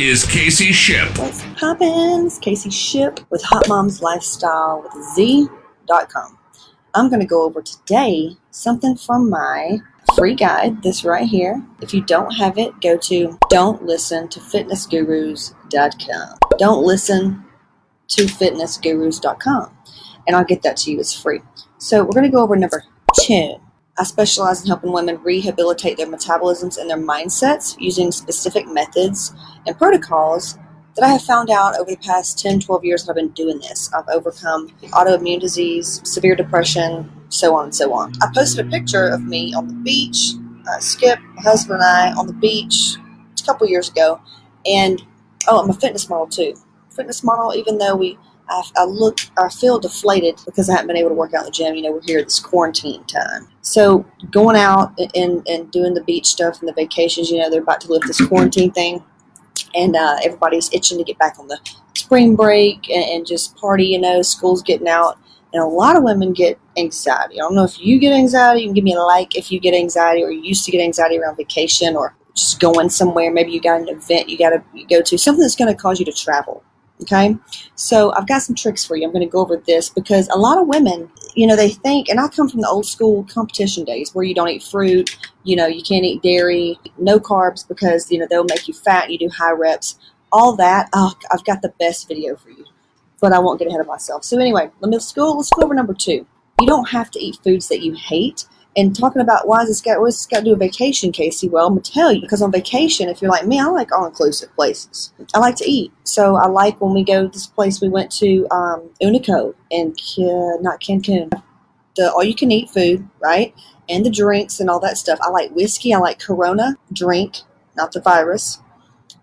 is Casey Shipp. What's poppin'? Casey Shipp with Hot Moms Lifestyle with Z.com. I'm going to go over today something from my free guide, this right here. If you don't have it, go to don't listen to fitnessgurus.com. Don't listen to fitnessgurus.com. And I'll get that to you. It's free. So we're going to go over number two. I specialize in helping women rehabilitate their metabolisms and their mindsets using specific methods and protocols that I have found out over the past 10, 12 years that I've been doing this. I've overcome autoimmune disease, severe depression, so on and so on. I posted a picture of me on the beach, uh, Skip, my husband and I, on the beach a couple years ago. And, oh, I'm a fitness model too. Fitness model, even though we I, I look, I feel deflated because I haven't been able to work out in the gym. You know, we're here this quarantine time. So going out and, and doing the beach stuff and the vacations, you know, they're about to lift this quarantine thing. And uh, everybody's itching to get back on the spring break and, and just party, you know, school's getting out. And a lot of women get anxiety. I don't know if you get anxiety. You can give me a like if you get anxiety or you used to get anxiety around vacation or just going somewhere. Maybe you got an event you got to go to, something that's going to cause you to travel. Okay, so I've got some tricks for you. I'm going to go over this because a lot of women, you know, they think, and I come from the old school competition days where you don't eat fruit, you know, you can't eat dairy, no carbs because, you know, they'll make you fat, you do high reps, all that. Oh, I've got the best video for you, but I won't get ahead of myself. So, anyway, let me, let's go, let's go over number two. You don't have to eat foods that you hate and talking about why is this got what's this got to do with vacation, Casey? Well, I'm gonna tell you because on vacation, if you're like me, I like all inclusive places. I like to eat, so I like when we go to this place we went to um, Unico and not Cancun. The all you can eat food, right, and the drinks and all that stuff. I like whiskey. I like Corona drink, not the virus.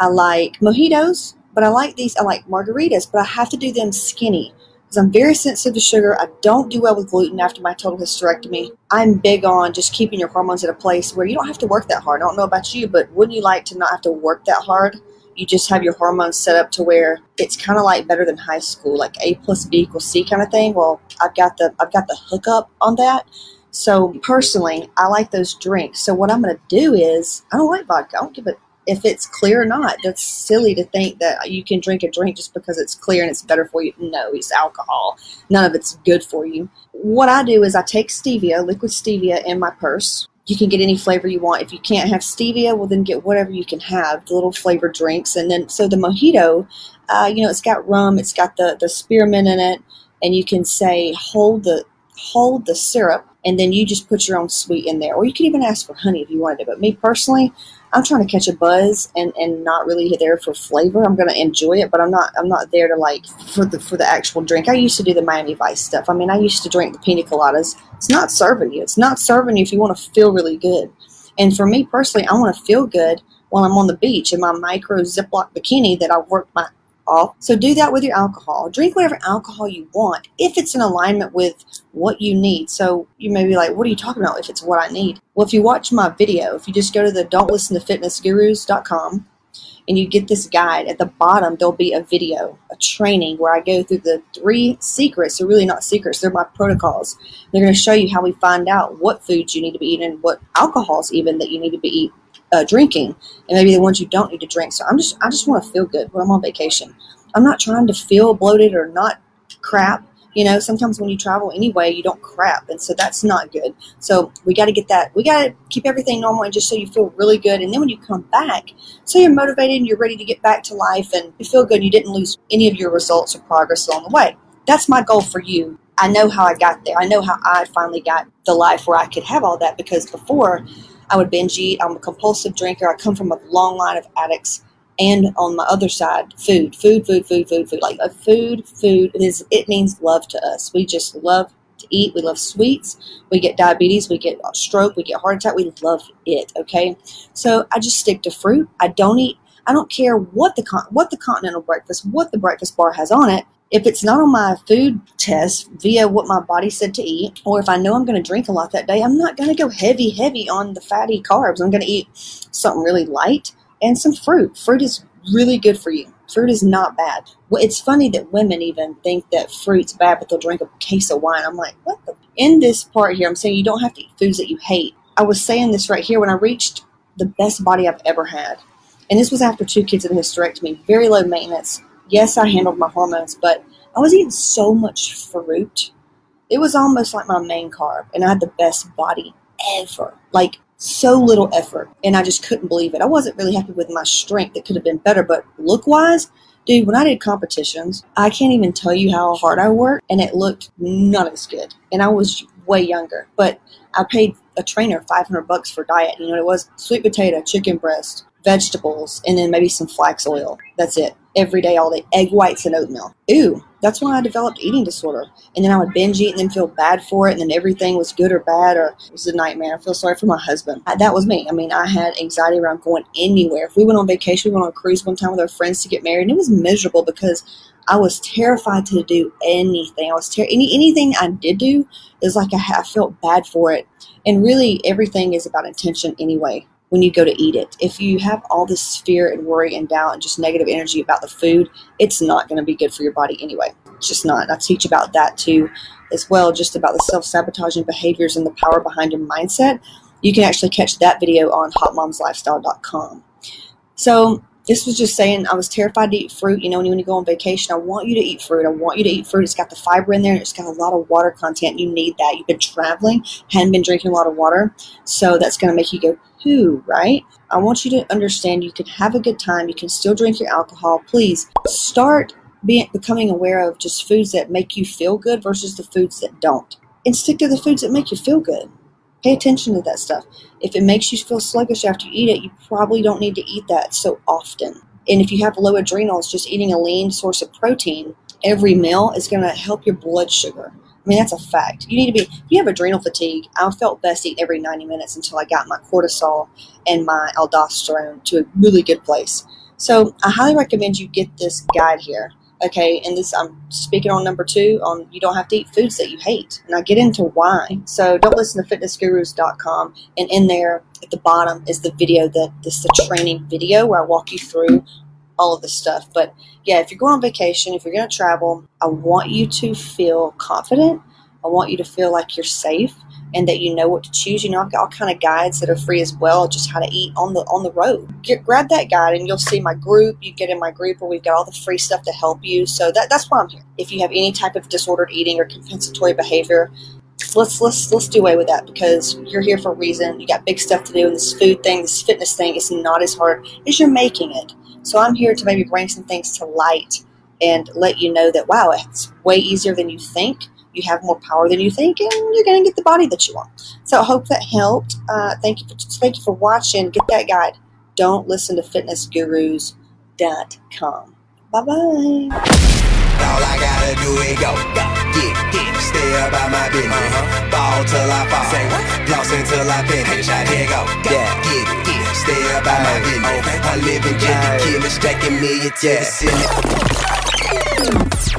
I like mojitos, but I like these. I like margaritas, but I have to do them skinny because I'm very sensitive to sugar. I don't do well with gluten after my total hysterectomy. I'm big on just keeping your hormones at a place where you don't have to work that hard. I don't know about you, but wouldn't you like to not have to work that hard? You just have your hormones set up to where it's kind of like better than high school, like A plus B equals C kind of thing. Well, I've got the I've got the hookup on that. So personally, I like those drinks. So what I'm going to do is I don't like vodka. I don't give it if it's clear or not. That's silly to think that you can drink a drink just because it's clear and it's better for you. No, it's alcohol. None of it's good for you. What I do is I take stevia, liquid stevia, in my purse. You can get any flavor you want. If you can't have stevia, well, then get whatever you can have, the little flavored drinks. And then, so the mojito, uh, you know, it's got rum, it's got the, the spearmint in it, and you can say, hold the, hold the syrup and then you just put your own sweet in there. Or you could even ask for honey if you wanted it. But me personally, I'm trying to catch a buzz and, and not really there for flavor. I'm gonna enjoy it, but I'm not I'm not there to like for the for the actual drink. I used to do the Miami Vice stuff. I mean, I used to drink the pina coladas. It's not serving you. It's not serving you if you want to feel really good. And for me personally, I want to feel good while I'm on the beach in my micro Ziploc bikini that I worked my alcohol. So do that with your alcohol. Drink whatever alcohol you want if it's in alignment with what you need. So you may be like, what are you talking about if it's what I need? Well, if you watch my video, if you just go to the don't listen to fitnessgurus.com and you get this guide, at the bottom there'll be a video, a training where I go through the three secrets. They're really not secrets, they're my protocols. They're going to show you how we find out what foods you need to be eating, what alcohols even that you need to be eating uh, drinking, and maybe the ones you don't need to drink. So I'm just I just want to feel good when I'm on vacation. I'm not trying to feel bloated or not crap. You know, sometimes when you travel anyway, you don't crap, and so that's not good. So we got to get that. We got to keep everything normal, and just so you feel really good. And then when you come back, so you're motivated and you're ready to get back to life, and you feel good. And You didn't lose any of your results or progress along the way. That's my goal for you. I know how I got there. I know how I finally got the life where I could have all that because before I would binge eat. I'm a compulsive drinker. I come from a long line of addicts. And on my other side, food, food, food, food, food, food. Like a food, food is it means love to us. We just love to eat. We love sweets. We get diabetes. We get stroke. We get heart attack. We love it. Okay. So I just stick to fruit. I don't eat. I don't care what the con- what the continental breakfast, what the breakfast bar has on it. If it's not on my food test via what my body said to eat, or if I know I'm going to drink a lot that day, I'm not going to go heavy, heavy on the fatty carbs. I'm going to eat something really light and some fruit. Fruit is really good for you. Fruit is not bad. It's funny that women even think that fruit's bad, but they'll drink a case of wine. I'm like, what the? In this part here, I'm saying you don't have to eat foods that you hate. I was saying this right here when I reached the best body I've ever had. And this was after two kids had a hysterectomy, very low maintenance. Yes, I handled my hormones, but I was eating so much fruit. It was almost like my main carb, and I had the best body ever. Like, so little effort, and I just couldn't believe it. I wasn't really happy with my strength. It could have been better, but look wise, dude, when I did competitions, I can't even tell you how hard I worked, and it looked not as good. And I was way younger, but I paid a trainer 500 bucks for diet. You know, it was sweet potato, chicken breast, vegetables, and then maybe some flax oil. That's it. Every day, all day. Egg whites and oatmeal. Ooh, that's when I developed eating disorder. And then I would binge eat and then feel bad for it. And then everything was good or bad or it was a nightmare. I feel sorry for my husband. That was me. I mean, I had anxiety around going anywhere. If we went on vacation, we went on a cruise one time with our friends to get married, and it was miserable because I was terrified to do anything. I was ter- any anything I did do is like I, I felt bad for it. And really, everything is about intention anyway when you go to eat it. If you have all this fear and worry and doubt and just negative energy about the food, it's not going to be good for your body anyway. It's just not. I teach about that too, as well, just about the self sabotaging behaviors and the power behind your mindset. You can actually catch that video on hotmomslifestyle.com. So, this was just saying I was terrified to eat fruit. You know, when you, go on vacation, I want you to eat fruit. I want you to eat fruit. It's got the fiber in there. It's got a lot of water content. You need that. You've been traveling, hadn't been drinking a lot of water, so that's going to make you go poo, right? I want you to understand you can have a good time. You can still drink your alcohol. Please start being becoming aware of just foods that make you feel good versus the foods that don't, and stick to the foods that make you feel good. Pay attention to that stuff. If it makes you feel sluggish after you eat it, you probably don't need to eat that so often. And if you have low adrenals, just eating a lean source of protein every meal is going to help your blood sugar. I mean, that's a fact. You need to be, if you have adrenal fatigue, I felt best eating every 90 minutes until I got my cortisol and my aldosterone to a really good place. So I highly recommend you get this guide here. Okay, and this I'm speaking on number two on you don't have to eat foods that you hate. And I get into why. So don't listen to fitnessgurus.com and in there at the bottom is the video that this is the training video where I walk you through all of this stuff. But yeah, if you're going on vacation, if you're going to travel, I want you to feel confident. I want you to feel like you're safe and that you know what to choose. You know, I've got all kind of guides that are free as well, just how to eat on the on the road. Get, grab that guide and you'll see my group. You get in my group where we've got all the free stuff to help you. So that, that's why I'm here. If you have any type of disordered eating or compensatory behavior, let's let's let's do away with that because you're here for a reason. You got big stuff to do, and this food thing, this fitness thing, is not as hard as you're making it. So I'm here to maybe bring some things to light and let you know that wow, it's way easier than you think you have more power than you think, and you're going to get the body that you want. So I hope that helped. Uh, thank you for thank you for watching. Get that guide. Don't listen to fitnessgurus.com. Bye bye. All I gotta do is go, get, get, stay about my business. Uh-huh. Ball till I fall, say what? Floss until I finish. I here go, yeah, get get, stay about my business. Okay. I live in get the killer, stacking millions to the ceiling.